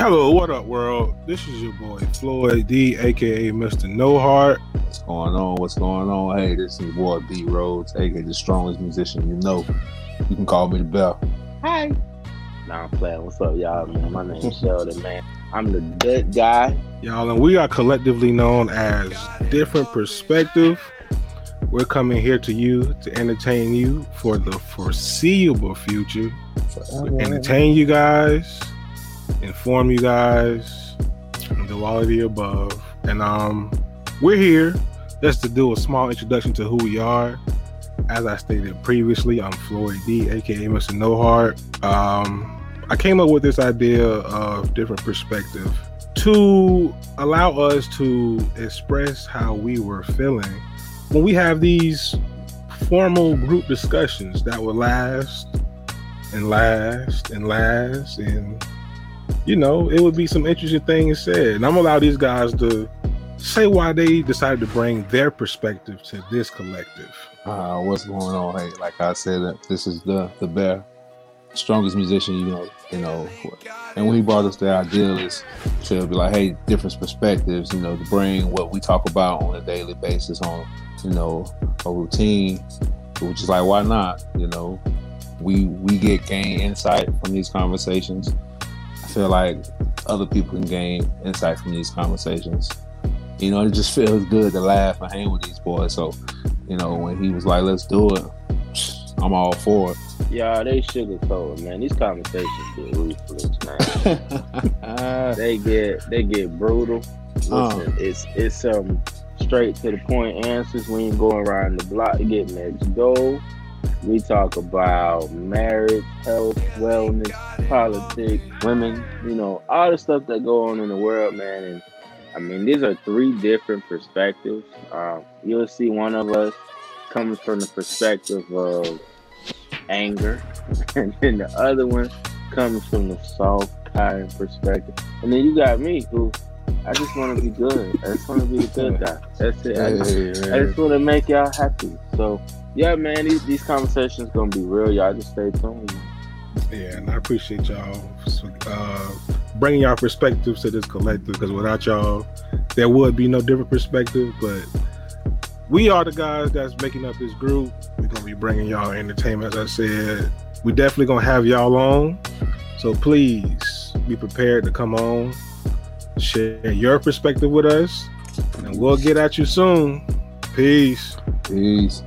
Hello, what up, world? This is your boy Floyd D, aka Mr. No Heart. What's going on? What's going on? Hey, this is your boy B Rhodes, aka the strongest musician you know. You can call me the Bell. Hi. Nah, I'm playing. What's up, y'all, man? My name's Sheldon, man. I'm the good guy. Y'all, and we are collectively known as Different Perspective. We're coming here to you to entertain you for the foreseeable future, entertain you guys, inform you guys, do all of the above. And um, we're here just to do a small introduction to who we are. As I stated previously, I'm Floyd D, aka Mr. No Heart. Um, I came up with this idea of different perspective to allow us to express how we were feeling when we have these formal group discussions that will last and last and last and you know it would be some interesting things said and i'm allow these guys to say why they decided to bring their perspective to this collective Uh, what's going on? Hey, like I said, uh, this is the the Bear, strongest musician you know. You know, and when he brought us the idea is to be like, hey, different perspectives. You know, to bring what we talk about on a daily basis on, you know, a routine. Which is like, why not? You know, we we get gain insight from these conversations. Feel like other people can gain insight from these conversations. You know, it just feels good to laugh and hang with these boys. So, you know, when he was like, "Let's do it," I'm all for it. Yeah, they sugarcoat, man. These conversations get ruthless, man. they get they get brutal. Listen, Uh. it's it's um straight to the point answers. We ain't going around the block to get next goal. We talk about marriage, health, wellness, politics, women, you know, all the stuff that go on in the world, man. And I mean, these are three different perspectives. Um, you'll see one of us comes from the perspective of anger, and then the other one comes from the soft, kind perspective. And then you got me, who I just want to be good. I just want to be a good guy. That's it. I just, I just want to make y'all happy. So, yeah, man, these, these conversations gonna be real. Y'all just stay tuned. yeah and i appreciate y'all uh, bringing y'all perspectives to this collective because without y'all there would be no different perspective but we are the guys that's making up this group we're gonna be bringing y'all entertainment as i said we definitely gonna have y'all on so please be prepared to come on share your perspective with us and we'll get at you soon peace Peace.